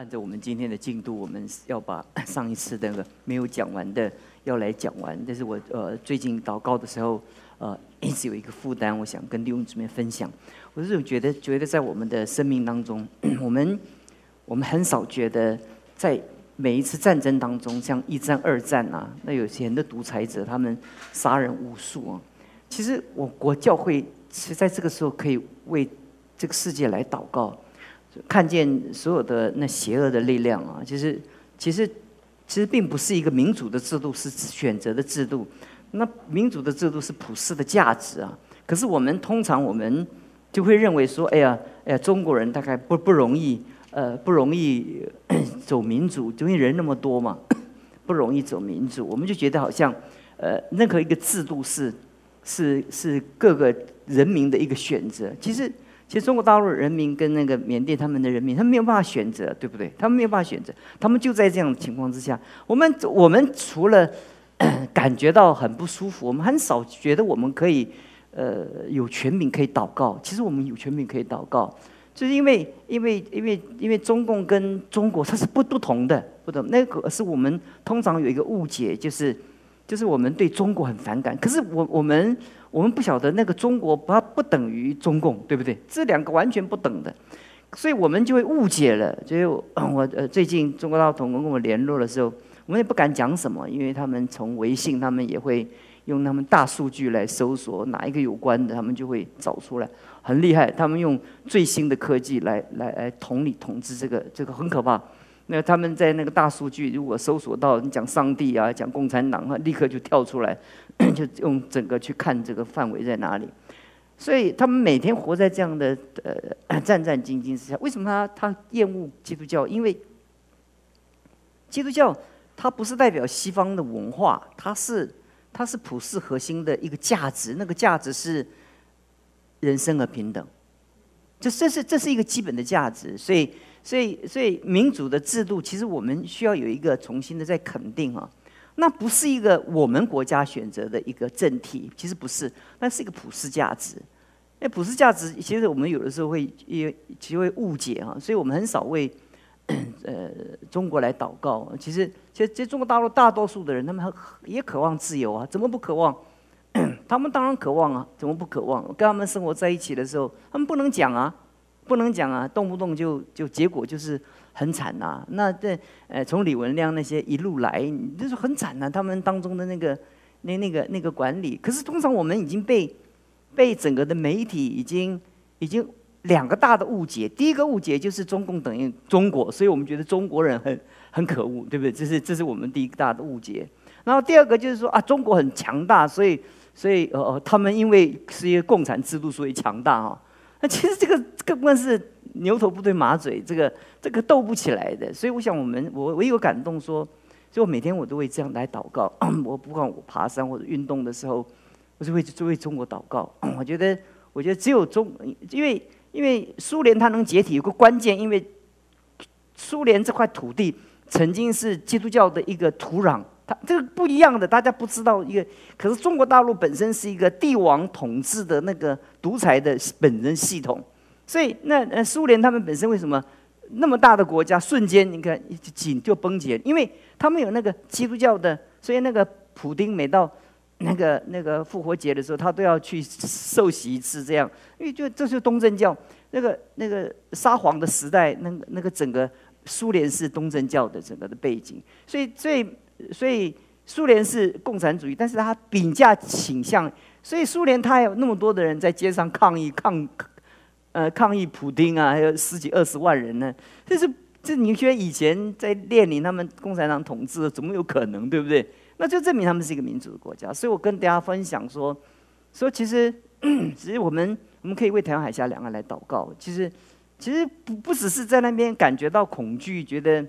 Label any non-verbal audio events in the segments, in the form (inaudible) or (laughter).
按照我们今天的进度，我们要把 (coughs) 上一次那个没有讲完的要来讲完。但是我呃最近祷告的时候，呃 (coughs) 一直有一个负担，我想跟弟兄姊妹分享。我是觉得觉得在我们的生命当中，(coughs) 我们我们很少觉得在每一次战争当中，像一战、二战啊，那有些人的独裁者他们杀人无数啊。其实我国教会是在这个时候可以为这个世界来祷告。看见所有的那邪恶的力量啊，其实其实其实并不是一个民主的制度，是选择的制度。那民主的制度是普世的价值啊。可是我们通常我们就会认为说，哎呀，哎呀，中国人大概不不容易，呃，不容易 (coughs) 走民主，因为人那么多嘛，(coughs) 不容易走民主。我们就觉得好像，呃，任何一个制度是是是各个人民的一个选择。其实。其实中国大陆人民跟那个缅甸他们的人民，他们没有办法选择，对不对？他们没有办法选择，他们就在这样的情况之下。我们我们除了 (coughs) 感觉到很不舒服，我们很少觉得我们可以呃有权柄可以祷告。其实我们有权柄可以祷告，就是因为因为因为因为中共跟中国它是不不同的，不同。那个是我们通常有一个误解，就是就是我们对中国很反感。可是我我们。我们不晓得那个中国不不等于中共，对不对？这两个完全不等的，所以我们就会误解了。所以我呃最近中国大陆同工跟我联络的时候，我们也不敢讲什么，因为他们从微信，他们也会用他们大数据来搜索哪一个有关的，他们就会找出来，很厉害。他们用最新的科技来来来统理统治这个，这个很可怕。那他们在那个大数据，如果搜索到你讲上帝啊，讲共产党啊，立刻就跳出来。(coughs) 就用整个去看这个范围在哪里，所以他们每天活在这样的呃战战兢兢之下。为什么他他厌恶基督教？因为基督教它不是代表西方的文化，它是它是普世核心的一个价值，那个价值是人生而平等。这这是这是一个基本的价值，所以所以所以民主的制度，其实我们需要有一个重新的再肯定啊。那不是一个我们国家选择的一个政体，其实不是，那是一个普世价值。那普世价值，其实我们有的时候会也其实会误解啊，所以我们很少为呃中国来祷告。其实，其实，其实中国大陆大多数的人，他们也渴望自由啊，怎么不渴望？他们当然渴望啊，怎么不渴望？跟他们生活在一起的时候，他们不能讲啊，不能讲啊，动不动就就结果就是。很惨呐，那这呃，从李文亮那些一路来，就是很惨呐。他们当中的那个那那个那个管理，可是通常我们已经被被整个的媒体已经已经两个大的误解。第一个误解就是中共等于中国，所以我们觉得中国人很很可恶，对不对？这是这是我们第一个大的误解。然后第二个就是说啊，中国很强大，所以所以呃，他们因为是一个共产制度，所以强大啊。那其实这个根本是。牛头不对马嘴，这个这个斗不起来的。所以我想，我们我我有感动说，所以我每天我都会这样来祷告。(clears throat) 我不管我爬山或者运动的时候，我就会就为中国祷告。(clears throat) 我觉得，我觉得只有中，因为因为苏联它能解体有个关键，因为苏联这块土地曾经是基督教的一个土壤。它这个不一样的，大家不知道一个。可是中国大陆本身是一个帝王统治的那个独裁的本人系统。所以，那呃，苏联他们本身为什么那么大的国家瞬间你看紧就崩解？因为他们有那个基督教的，所以那个普丁每到那个那个复活节的时候，他都要去受洗一次，这样，因为就这是东正教那个那个沙皇的时代，那个那个整个苏联是东正教的整个的背景，所以最所以苏联是共产主义，但是他比价倾向，所以苏联他有那么多的人在街上抗议抗。呃，抗议普丁啊，还有十几二十万人呢。这是这，你觉得以前在列宁他们共产党统治，怎么有可能，对不对？那就证明他们是一个民主的国家。所以我跟大家分享说，说其实，(clears throat) 其实我们我们可以为台湾海峡两岸来祷告。其实，其实不不只是在那边感觉到恐惧，觉得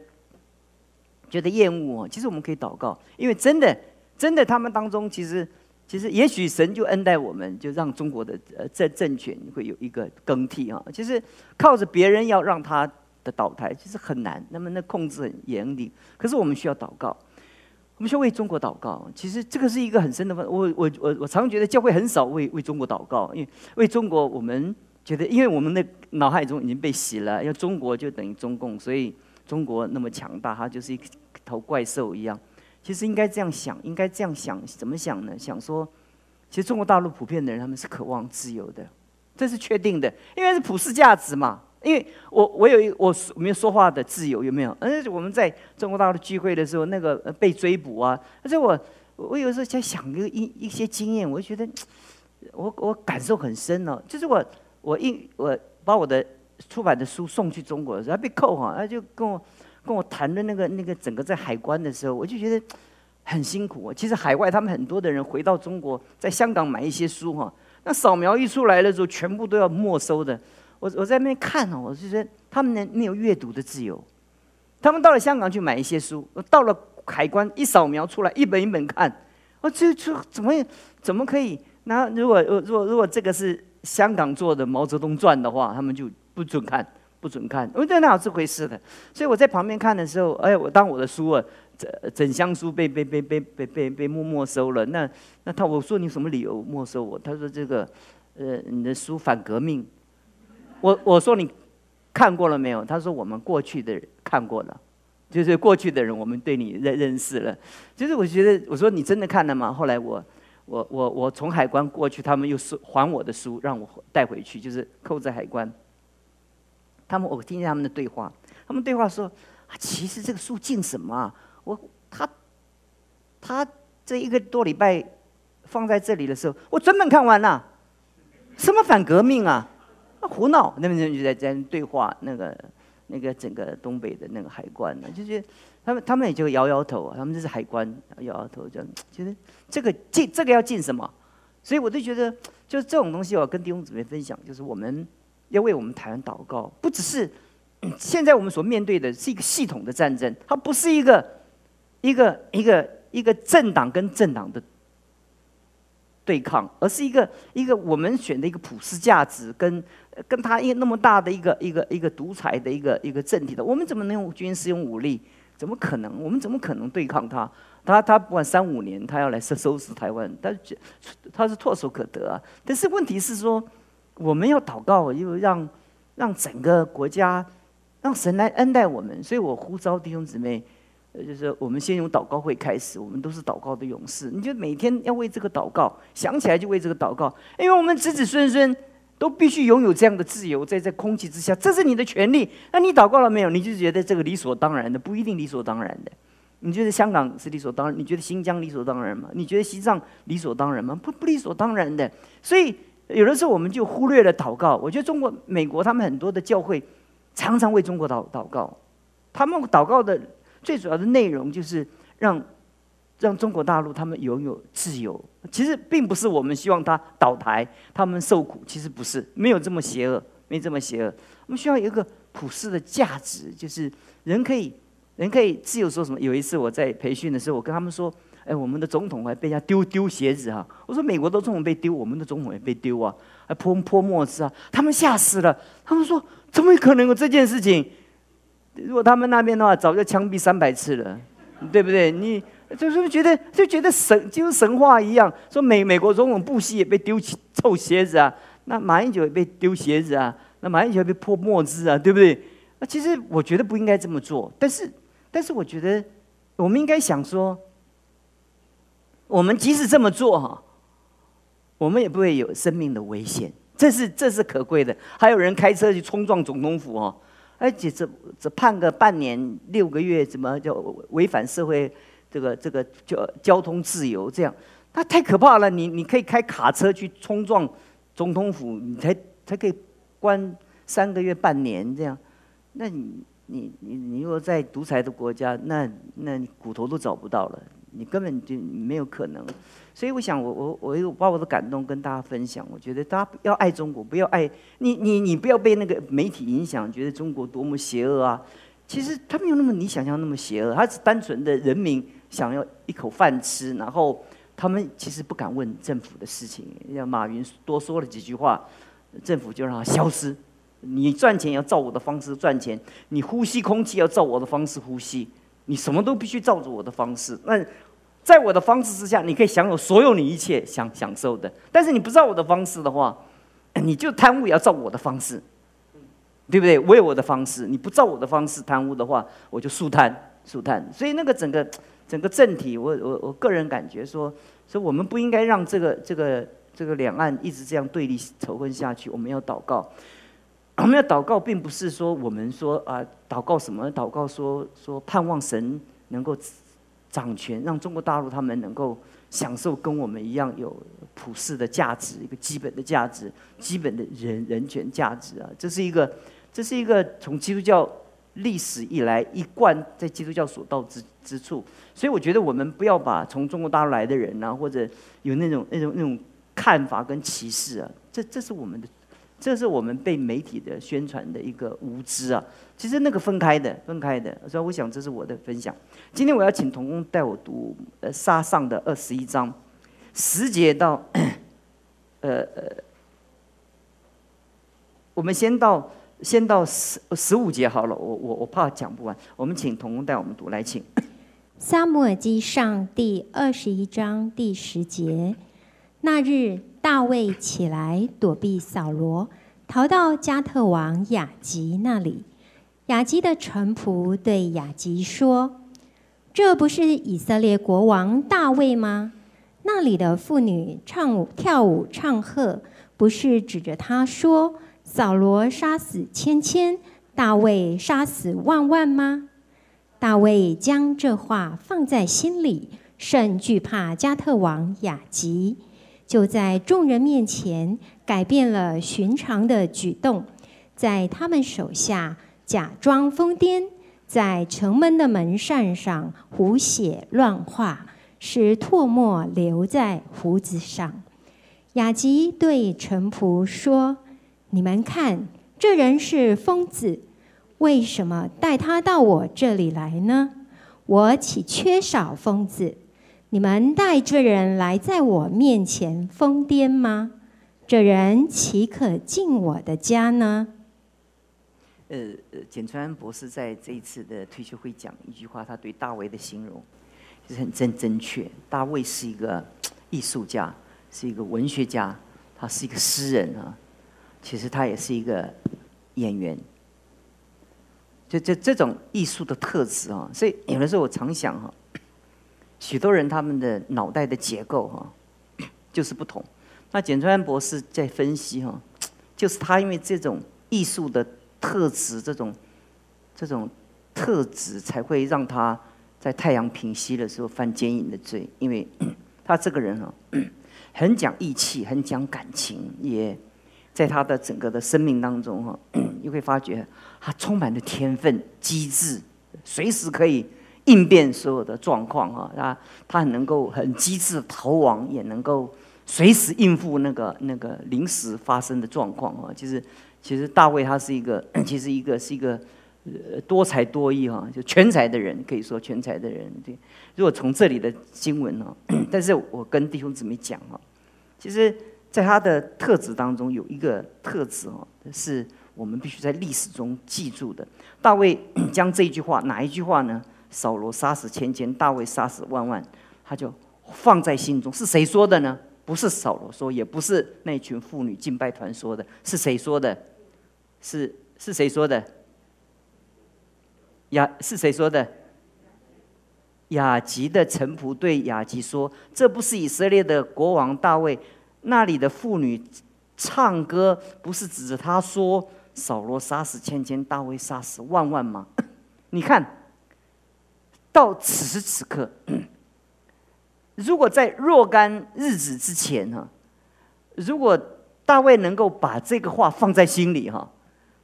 觉得厌恶哦。其实我们可以祷告，因为真的，真的他们当中其实。其实，也许神就恩待我们，就让中国的呃政政权会有一个更替啊。其实靠着别人要让他的倒台，其实很难。那么那控制很严厉，可是我们需要祷告，我们需要为中国祷告。其实这个是一个很深的问。我我我我常觉得教会很少为为中国祷告，因为为中国我们觉得，因为我们的脑海中已经被洗了，要中国就等于中共，所以中国那么强大，它就是一个头怪兽一样。其实应该这样想，应该这样想，怎么想呢？想说，其实中国大陆普遍的人他们是渴望自由的，这是确定的，因为是普世价值嘛。因为我我有一我没有说话的自由，有没有？而且我们在中国大陆聚会的时候，那个被追捕啊，而且我我有时候在想一个一一些经验，我就觉得我我感受很深哦。就是我我一我把我的出版的书送去中国的时候，他被扣哈，他就跟我跟我谈的那个那个整个在海关的时候，我就觉得 (tsk) 很辛苦。其实海外他们很多的人回到中国，在香港买一些书哈，那扫描一出来的时候，全部都要没收的。我我在那边看哦，我就觉得他们没有阅读的自由。他们到了香港去买一些书，到了海关一扫描出来，一本一本看。我这这怎么怎么可以？那如果如果如果这个是香港做的《毛泽东传》的话，他们就不准看，不准看。我觉得哪有这回事的？所以我在旁边看的时候，哎，我当我的书啊，整整箱书被被被被被被被没没收了。那那他我说你什么理由没收我？他说这个呃，你的书反革命。我我说你看过了没有？他说我们过去的人看过了，就是过去的人，我们对你认认识了。就是我觉得，我说你真的看了吗？后来我我我我从海关过去，他们又是还我的书，让我带回去，就是扣在海关。他们我听见他们的对话，他们对话说啊，其实这个书进什么啊？我他他这一个多礼拜放在这里的时候，我整本看完了，什么反革命啊？啊胡闹，那边就在在对话，那个那个整个东北的那个海关呢，就是他们他们也就摇摇头啊，他们这是海关摇摇头，这样觉得这个进这个要进什么？所以我就觉得，就是这种东西，我跟弟兄姊妹分享，就是我们要为我们台湾祷告，不只是现在我们所面对的是一个系统的战争，它不是一个一个一个一个政党跟政党的。对抗，而是一个一个我们选的一个普世价值，跟跟他一个那么大的一个一个一个独裁的一个一个政体的，我们怎么能用军事用武力？怎么可能？我们怎么可能对抗他？他他不管三五年，他要来收收拾台湾，他他是唾手可得啊。但是问题是说，我们要祷告，又让让整个国家，让神来恩待我们。所以我呼召弟兄姊妹。就是我们先用祷告会开始，我们都是祷告的勇士。你就每天要为这个祷告，想起来就为这个祷告，因为我们子子孙孙都必须拥有这样的自由，在这空气之下，这是你的权利。那你祷告了没有？你就觉得这个理所当然的，不一定理所当然的。你觉得香港是理所当然？你觉得新疆理所当然吗？你觉得西藏理所当然吗？不，不理所当然的。所以有的时候我们就忽略了祷告。我觉得中国、美国他们很多的教会常常为中国祷祷告，他们祷告的。最主要的内容就是让让中国大陆他们拥有自由。其实并不是我们希望他倒台，他们受苦。其实不是，没有这么邪恶，没这么邪恶。我们需要一个普世的价值，就是人可以人可以自由说什么。有一次我在培训的时候，我跟他们说：“哎，我们的总统还被人家丢丢鞋子哈。”我说：“美国的总统被丢，我们的总统也被丢啊，还泼泼墨汁啊。”他们吓死了，他们说：“怎么可能有这件事情？”如果他们那边的话，早就枪毙三百次了，对不对？你就是觉得就觉得神就是神话一样，说美美国总统布希也被丢起臭鞋子啊，那马英九也被丢鞋子啊，那马英九被泼墨汁啊，对不对？那其实我觉得不应该这么做，但是但是我觉得我们应该想说，我们即使这么做哈，我们也不会有生命的危险，这是这是可贵的。还有人开车去冲撞总统府哦。而且只只判个半年六个月，怎么叫违反社会这个这个交交通自由？这样，那太可怕了！你你可以开卡车去冲撞总统府，你才才可以关三个月半年这样。那你你你你如果在独裁的国家，那那你骨头都找不到了。你根本就没有可能，所以我想，我我我有把我的感动跟大家分享。我觉得大家要爱中国，不要爱你你你不要被那个媒体影响，觉得中国多么邪恶啊！其实他没有那么你想象那么邪恶，他是单纯的人民想要一口饭吃，然后他们其实不敢问政府的事情。像马云多说了几句话，政府就让他消失。你赚钱要照我的方式赚钱，你呼吸空气要照我的方式呼吸。你什么都必须照着我的方式，那在我的方式之下，你可以享有所有你一切想享受的。但是你不照我的方式的话，(coughs) 你就贪污也要照我的方式。对不对？我有我的方式，你不照我的方式贪污的话，我就速贪速贪。所以那个整个整个政体，我我我个人感觉说，说我们不应该让这个这个这个两岸一直这样对立仇恨下去。我们要祷告，我们要祷告，并不是说我们说啊，祷告什么？祷告说说盼望神能够掌权，让中国大陆他们能够。享受跟我们一样有普世的价值，一个基本的价值，基本的人人权价值啊，这是一个，这是一个从基督教历史以来一贯在基督教所到之之处。所以我觉得我们不要把从中国大陆来的人啊，或者有那种那种那种看法跟歧视啊，这这是我们的。这是我们被媒体的宣传的一个无知啊！其实那个分开的，分开的。所以我想这是我的分享。今天我要请童工带我读呃沙上的二十一章，十节到呃呃，我们先到先到十十五节好了。我我我怕讲不完，我们请童工带我们读，来请。撒母耳记上第二十一章第十节，那日。大卫起来躲避扫罗，逃到加特王雅吉那里。雅吉的臣仆对雅吉说：“这不是以色列国王大卫吗？那里的妇女唱舞、跳舞、唱和，不是指着他说：‘扫罗杀死千千，大卫杀死万万吗？’大卫将这话放在心里，甚惧怕加特王雅吉。”就在众人面前改变了寻常的举动，在他们手下假装疯癫，在城门的门扇上胡写乱画，使唾沫留在胡子上。雅吉对臣仆说：“你们看，这人是疯子，为什么带他到我这里来呢？我岂缺少疯子？”你们带这人来在我面前疯癫吗？这人岂可进我的家呢？呃，简川博士在这一次的退休会讲一句话，他对大卫的形容就是很正正确。大卫是一个艺术家，是一个文学家，他是一个诗人啊。其实他也是一个演员。就就这种艺术的特质啊，所以有的时候我常想哈。许多人他们的脑袋的结构哈，(coughs) 就是不同。那简川博士在分析哈，(coughs) 就是他因为这种艺术的特质，这种这种特质才会让他在太阳平息的时候犯奸淫的罪。因为 (coughs) 他这个人哈，很讲义气，很讲感情，也在他的整个的生命当中哈，你会发觉他充满了天分、机智，随时可以。应变所有的状况啊，他他很能够很机智逃亡，也能够随时应付那个那个临时发生的状况啊。其实其实大卫他是一个，(coughs) 其实一个是一个呃多才多艺哈，就全才的人，可以说全才的人。对，如果从这里的经文哦，(coughs) 但是我跟弟兄姊妹讲哈，其实在他的特质当中有一个特质哦，是我们必须在历史中记住的。大卫 (coughs) 将这一句话哪一句话呢？扫罗杀死千千，大卫杀死万万，他就放在心中。是谁说的呢？不是扫罗说，也不是那群妇女敬拜团说的，是谁说的？是是谁说的？雅是谁说的？雅吉的臣仆对雅吉说：“这不是以色列的国王大卫那里的妇女唱歌，不是指着他说扫罗杀死千千，大卫杀死万万吗？(coughs) 你看。”到此时此刻，如果在若干日子之前哈，如果大卫能够把这个话放在心里哈，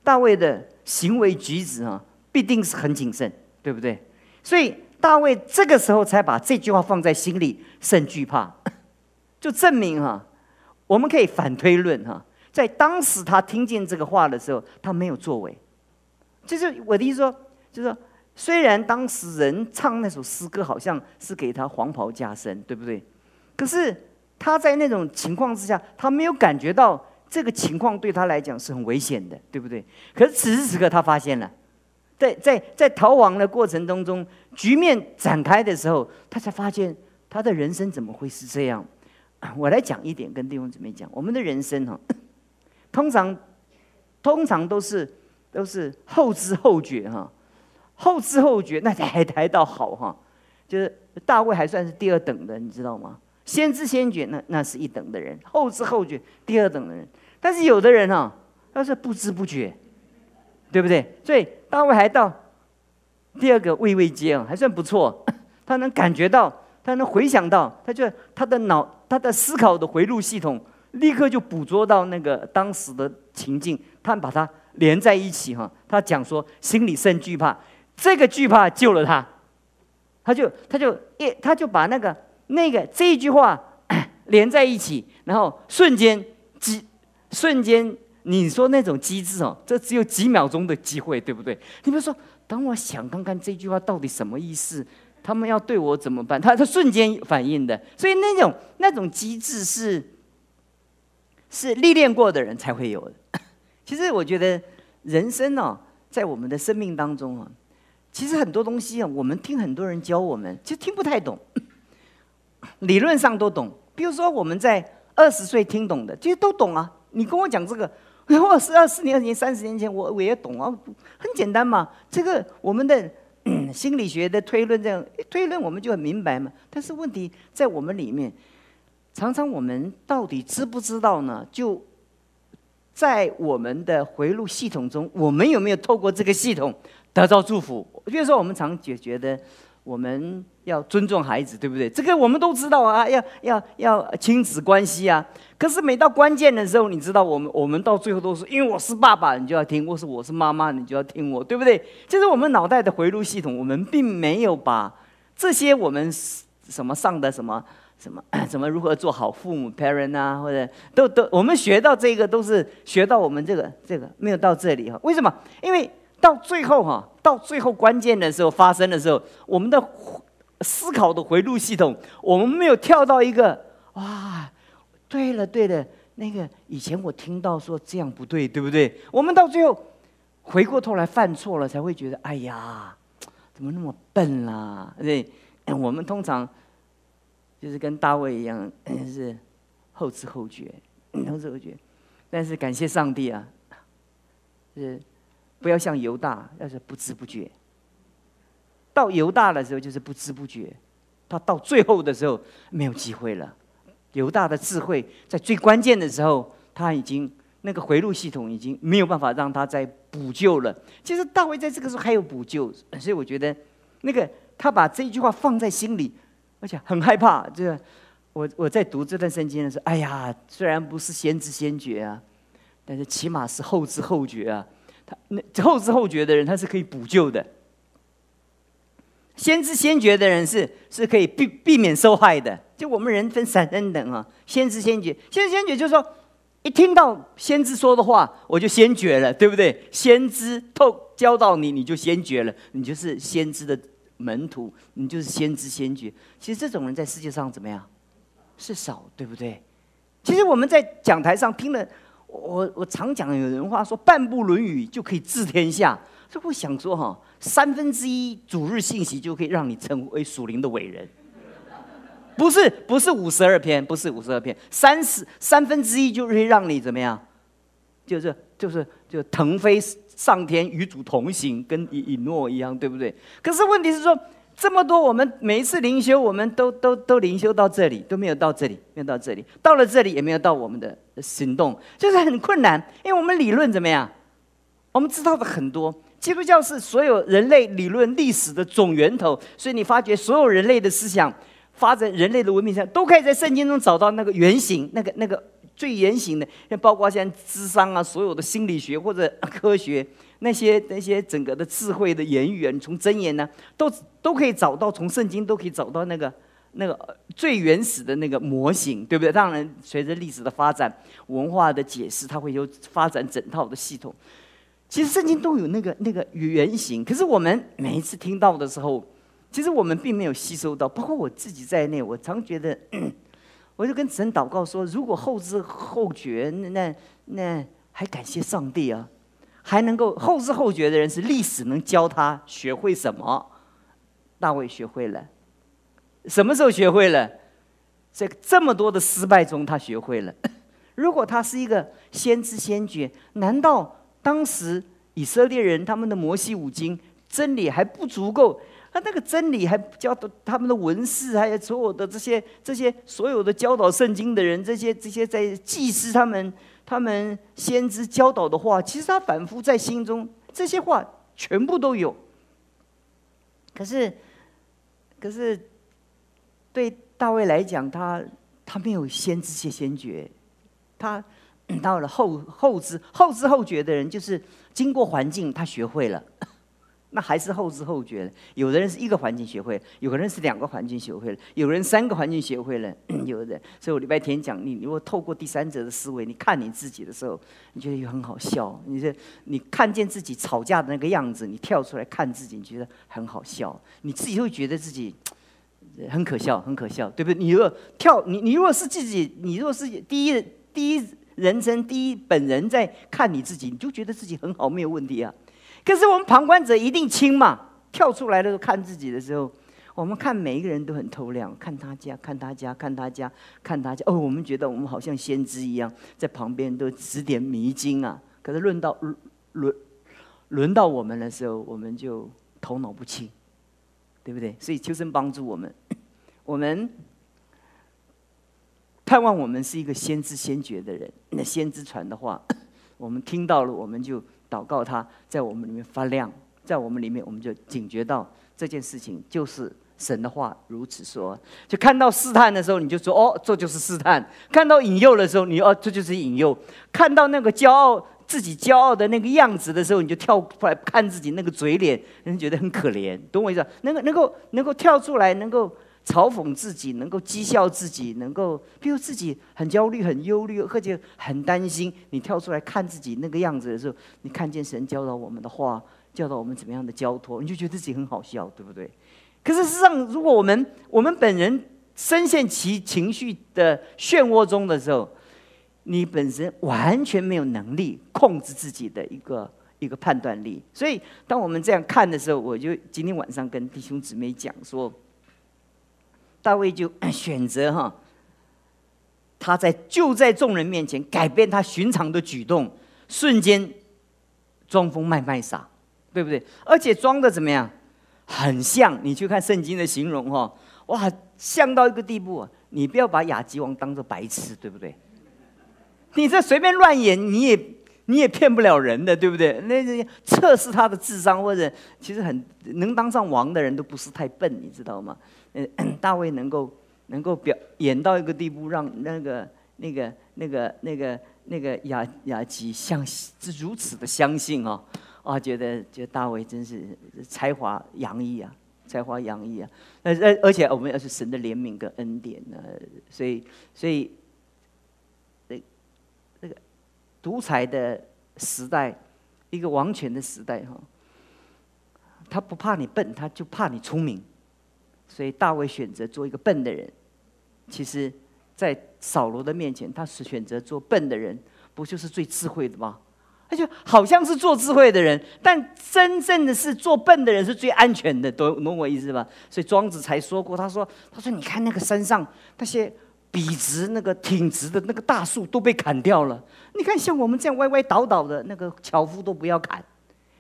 大卫的行为举止哈，必定是很谨慎，对不对？所以大卫这个时候才把这句话放在心里，甚惧怕，(coughs) 就证明哈，我们可以反推论哈，在当时他听见这个话的时候，他没有作为，就是我的意思说，就是说。虽然当时人唱那首诗歌，好像是给他黄袍加身，对不对？可是他在那种情况之下，他没有感觉到这个情况对他来讲是很危险的，对不对？可是此时此刻，他发现了，在在在逃亡的过程当中，局面展开的时候，他才发现他的人生怎么会是这样？我来讲一点，跟弟兄姊妹讲，我们的人生哈，通常通常都是都是后知后觉哈，后知后觉那才还到好哈，(laughs) 就是大卫还算是第二等的，你知道吗？先知先觉那那是一等的人，后知后觉第二等的人。但是有的人啊，他是不知不觉，对不对？所以大卫还到第二个未未阶啊，还算不错。(laughs) 他能感觉到，他能回想到，他就他的脑，他的思考的回路系统，立刻就捕捉到那个当时的情境，他把它连在一起哈。他讲说，心里甚惧怕，这个惧怕救了他，他就他就一他就把那个那个这一句话 (coughs) 连在一起，然后瞬间机瞬间，你说那种机智哦，这只有几秒钟的机会，对不对？你比如说，等我想看看这句话到底什么意思。他们要对我怎么办？他他瞬间反应的，所以那种那种机制是是历练过的人才会有的。(coughs) 其实我觉得人生呢，在我们的生命当中啊，其实很多东西啊，我们听很多人教我们，其实听不太懂，(laughs) 理论上都懂。比如说我们在二十岁听懂的，其实都懂啊。你跟我讲这个，我是二十年前、三十年前，我我也懂啊，很简单嘛。这个我们的。(coughs) 心理学的推论这样推论，我们就很明白嘛。但是问题在我们里面，常常我们到底知不知道呢？就在我们的回路系统中，我们有没有透过这个系统得到祝福？比如说，我们常觉觉得。我们要尊重孩子，对不对？这个我们都知道啊，要要要亲子关系啊。可是每到关键的时候，你知道，我们我们到最后都是因为我是爸爸，你就要听；或是我是妈妈，你就要听我，对不对？就是我们脑袋的回路系统，我们并没有把这些我们什么上的什么什么什么如何做好父母 parent 啊，或者都都我们学到这个都是学到我们这个这个没有到这里哈？为什么？因为。到最后哈，到最后关键的时候发生的时候，我们的思考的回路系统，我们没有跳到一个哇，对了对了，那个以前我听到说这样不对，对不对？我们到最后回过头来犯错了，才会觉得哎呀，怎么那么笨啦？对，我们通常就是跟大卫一样，是后知后觉，后知后觉。但是感谢上帝啊，是。不要像犹大，要是不知不觉。到犹大的时候就是不知不觉，他到最后的时候没有机会了。犹大的智慧在最关键的时候，他已经那个回路系统已经没有办法让他再补救了。其实大卫在这个时候还有补救，所以我觉得那个他把这一句话放在心里，而且很害怕。这我我在读这段圣经的时候，哎呀，虽然不是先知先觉啊，但是起码是后知后觉啊。他那后知后觉的人，他是可以补救的；先知先觉的人是是可以避避免受害的。就我们人分三等等啊，先知先觉，先知先觉就是说，一听到先知说的话，我就先觉了，对不对？先知透教到你，你就先觉了，你就是先知的门徒，你就是先知先觉。其实这种人在世界上怎么样？是少，对不对？其实我们在讲台上听了。我我常讲，有人话说半部《论语》就可以治天下，所以我想说哈，三分之一主日信息就可以让你成为属灵的伟人。不是不是五十二篇，不是五十二篇，三十三分之一就可以让你怎么样？就是就是就腾飞上天，与主同行，跟以以诺一样，对不对？可是问题是说。这么多，我们每一次灵修，我们都都都灵修到这里，都没有到这里，没有到这里，到了这里也没有到我们的行动，就是很困难。因为我们理论怎么样？我们知道的很多，基督教是所有人类理论历史的总源头，所以你发觉所有人类的思想发展、人类的文明上，都可以在圣经中找到那个原型，那个那个最原型的，像包括像智商啊，所有的心理学或者科学。那些那些整个的智慧的言语啊，你从真言呢，都都可以找到，从圣经都可以找到那个那个最原始的那个模型，对不对？当然，随着历史的发展，文化的解释，它会有发展整套的系统。其实圣经都有那个那个原型，可是我们每一次听到的时候，其实我们并没有吸收到。包括我自己在内，我常觉得，(coughs) 我就跟神祷告说：如果后知后觉，那那还感谢上帝啊。还能够后知后觉的人是历史能教他学会什么？大卫学会了，什么时候学会了？在这么多的失败中，他学会了。(laughs) 如果他是一个先知先觉，难道当时以色列人他们的摩西五经真理还不足够，他那个真理还教导他们的文士，还有所有的这些这些所有的教导圣经的人，这些这些在祭司他们他们先知教导的话，其实他反复在心中，这些话全部都有。可是，可是对大卫来讲，他他没有先知先先觉，他。(clears throat) 到了后后知后知后觉的人，就是经过环境，他学会了，那还是后知后觉的。有的人是一个环境学会，有的人是两个环境学会了，有人三个环境学会了，(clears throat) 有的。所以我礼拜天讲，你如果透过第三者的思维，你看你自己的时候，你觉得很好笑。你这你看见自己吵架的那个样子，你跳出来看自己，你觉得很好笑。你自己会觉得自己 (tsk) 很可笑，很可笑，对不对？你若跳，你你如果是自己，你如果是第一第一。人生第一，本人在看你自己，你就觉得自己很好，没有问题啊。可是我们旁观者一定清嘛？跳出来的时候看自己的时候，我们看每一个人都很透亮，看他家，看他家，看他家，看他家。哦，我们觉得我们好像先知一样，在旁边都指点迷津啊。可是论到轮轮到我们的时候，我们就头脑不清，对不对？所以求神帮助我们，(coughs) 我们。盼望我们是一个先知先觉的人。那先知传的话，(coughs) 我们听到了，我们就祷告他，在我们里面发亮，在我们里面，我们就警觉到这件事情就是神的话如此说。就看到试探的时候，你就说：“哦，这就是试探。”看到引诱的时候，你哦，这就是引诱。看到那个骄傲自己骄傲的那个样子的时候，你就跳出来看自己那个嘴脸，人觉得很可怜，懂我意思？能够能够能够跳出来，能够。嘲讽自己，能够讥笑自己，能够，比如自己很焦虑、很忧虑，或者很担心。你跳出来看自己那个样子的时候，你看见神教导我们的话，教导我们怎么样的交托，你就觉得自己很好笑，对不对？可是事实上，如果我们我们本人深陷其情绪的漩涡中的时候，你本身完全没有能力控制自己的一个一个判断力。所以，当我们这样看的时候，我就今天晚上跟弟兄姊妹讲说。大卫就选择哈，他在就在众人面前改变他寻常的举动，瞬间装疯卖卖傻，对不对？而且装的怎么样？很像你去看圣经的形容哈，哇，像到一个地步，你不要把亚基王当做白痴，对不对？你这随便乱演，你也你也骗不了人的，对不对？那测试他的智商，或者其实很能当上王的人都不是太笨，你知道吗？(clears throat) 大卫能够能够表演到一个地步，让那个那个那个那个那个雅雅吉相是如此的相信哦，啊，觉得觉得大卫真是才华洋溢啊，才华洋溢啊，呃呃，而且我们要是神的怜悯跟恩典呢，所以所以那那个独裁的时代，一个王权的时代哈，他不怕你笨，他就怕你聪明。所以大卫选择做一个笨的人，其实，在扫罗的面前，他是选择做笨的人，不就是最智慧的吗？他就好像是做智慧的人，但真正的是做笨的人是最安全的，懂懂我意思吧？所以庄子才说过，他说：“他说你看那个山上那些笔直、那个挺直的那个大树都被砍掉了，你看像我们这样歪歪倒倒的那个樵夫都不要砍，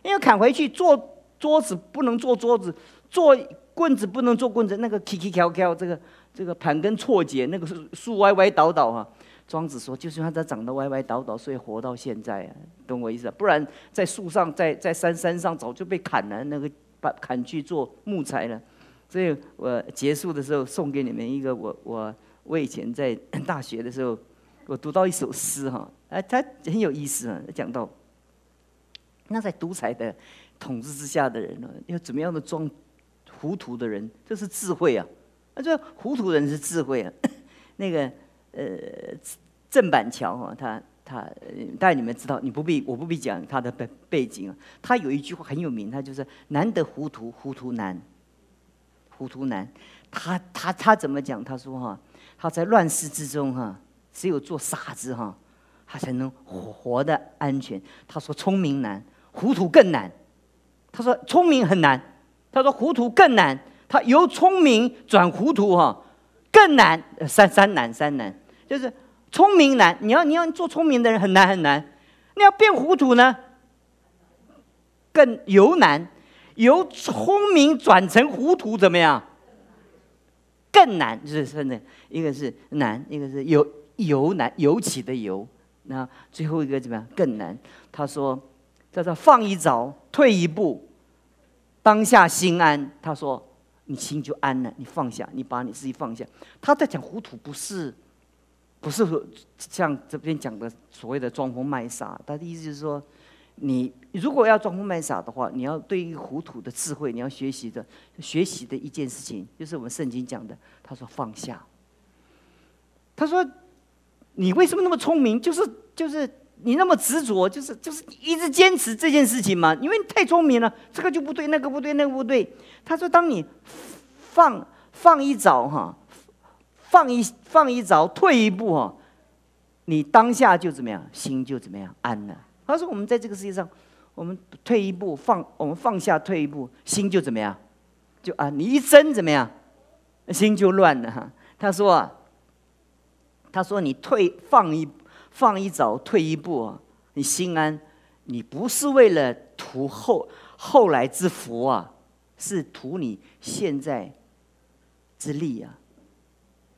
因为砍回去做桌子不能做桌子，做。”棍子不能做棍子，那个起起翘翘，这个这个盘根错节，那个树树歪歪倒倒啊。庄子说，就是他它长得歪歪倒倒，所以活到现在啊，懂我意思？不然在树上，在在山山上早就被砍了，那个把砍去做木材了。所以我结束的时候送给你们一个，我我我以前在大学的时候，我读到一首诗哈，哎，它很有意思啊，讲到那在独裁的统治之下的人呢，要怎么样的装。糊涂的人，这是智慧啊！啊，这糊涂人是智慧啊。(coughs) 那个呃，郑板桥哈，他他，当然你们知道，你不必，我不必讲他的背背景啊。他有一句话很有名，他就是“难得糊涂，糊涂难，糊涂难”。他他他怎么讲？他说哈，他在乱世之中哈，只有做傻子哈，他才能活活的安全。他说聪明难，糊涂更难。他说聪明很难。他说：“糊涂更难，他由聪明转糊涂哈，更难。三三难，三难，就是聪明难。你要你要做聪明的人很难很难，你要变糊涂呢，更由难，由聪明转成糊涂，怎么样？更难，就是真的，一个是难，一个是由由难由起的由，那最后一个怎么样？更难。他说叫做放一早，退一步，当下心安。他说你心就安了，你放下，你把你自己放下。他在讲糊涂，不是。不是说像这边讲的所谓的装疯卖傻，他的意思就是说，你如果要装疯卖傻的话，你要对于糊涂的智慧，你要学习的学习的一件事情，就是我们圣经讲的，他说放下。他说，你为什么那么聪明？就是就是你那么执着，就是就是一直坚持这件事情嘛？因为你太聪明了，这个就不对，那个不对，那个不对。他说，当你放放一早哈。放一放一着，退一步哈，你当下就怎么样，心就怎么样安了。他说：“我们在这个世界上，我们退一步，放我们放下，退一步，心就怎么样，就啊。你一争怎么样，心就乱了哈。”他说：“啊，他说你退放一放一着，退一步，你心安。你不是为了图后后来之福啊，是图你现在之利啊。”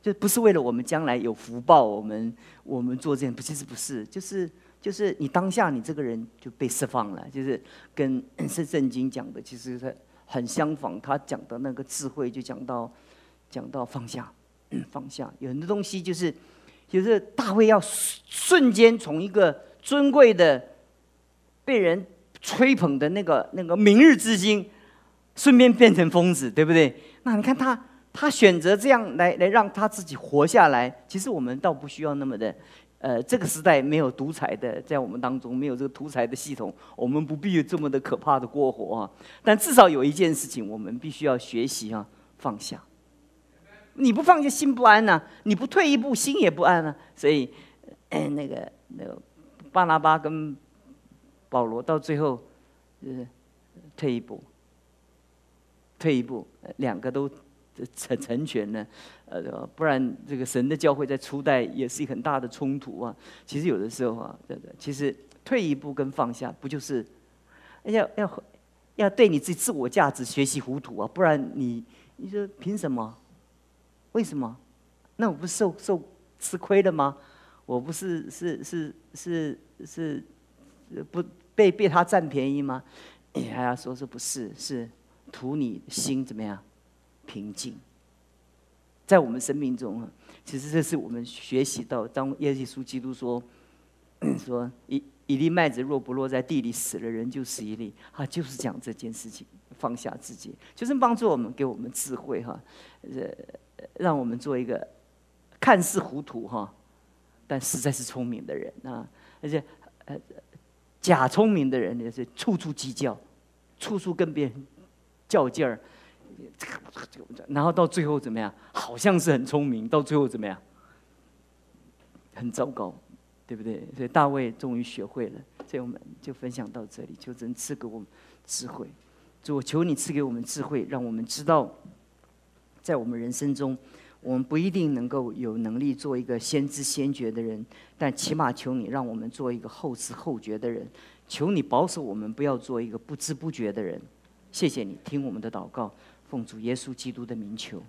就不是为了我们将来有福报，我们我们做这样，不其实不是，就是就是你当下你这个人就被释放了，就是跟是 (coughs) 圣经讲的，其实是很相仿。他讲的那个智慧，就讲到讲到放下，放下有很多东西，就是就是大卫要瞬间从一个尊贵的被人吹捧的那个那个明日之星，顺便变成疯子，对不对？(laughs) 那你看他。他选择这样来来让他自己活下来。其实我们倒不需要那么的，呃，这个时代没有独裁的，在我们当中没有这个独裁的系统，我们不必这么的可怕的过活啊。但至少有一件事情，我们必须要学习啊，放下。你不放下，心不安呐；你不退一步，心也不安啊。所以，那个那个巴拿巴跟保罗到最后，呃退一步，退一步，两个都。成成全呢？呃，不然这个神的教会在初代也是一很大的冲突啊。其实有的时候啊，对对，其实退一步跟放下，不就是要要要对你自己自我价值学习糊涂啊？不然你你说凭什么？为什么？那我不是受受吃亏了吗？我不是是是是是不被被他占便宜吗？你还要说是不是？是图你心怎么样？平静，在我们生命中，其实这是我们学习到。当耶稣基督说：“ (clears throat) 说一一粒麦子若不落在地里死了，人就死一粒。”啊，就是讲这件事情，放下自己，就是帮助我们，给我们智慧哈，呃，让我们做一个看似糊涂哈，但实在是聪明的人啊。而且呃，假聪明的人也是处处计较，处处跟别人较劲儿。然后到最后怎么样？好像是很聪明，到最后怎么样？很糟糕，对不对？所以大卫终于学会了。所以我们就分享到这里，求神赐给我们智慧。主，我求你赐给我们智慧，让我们知道，在我们人生中，我们不一定能够有能力做一个先知先觉的人，但起码求你让我们做一个后知后觉的人。求你保守我们，不要做一个不知不觉的人。谢谢你听我们的祷告。奉主耶稣基督的名求。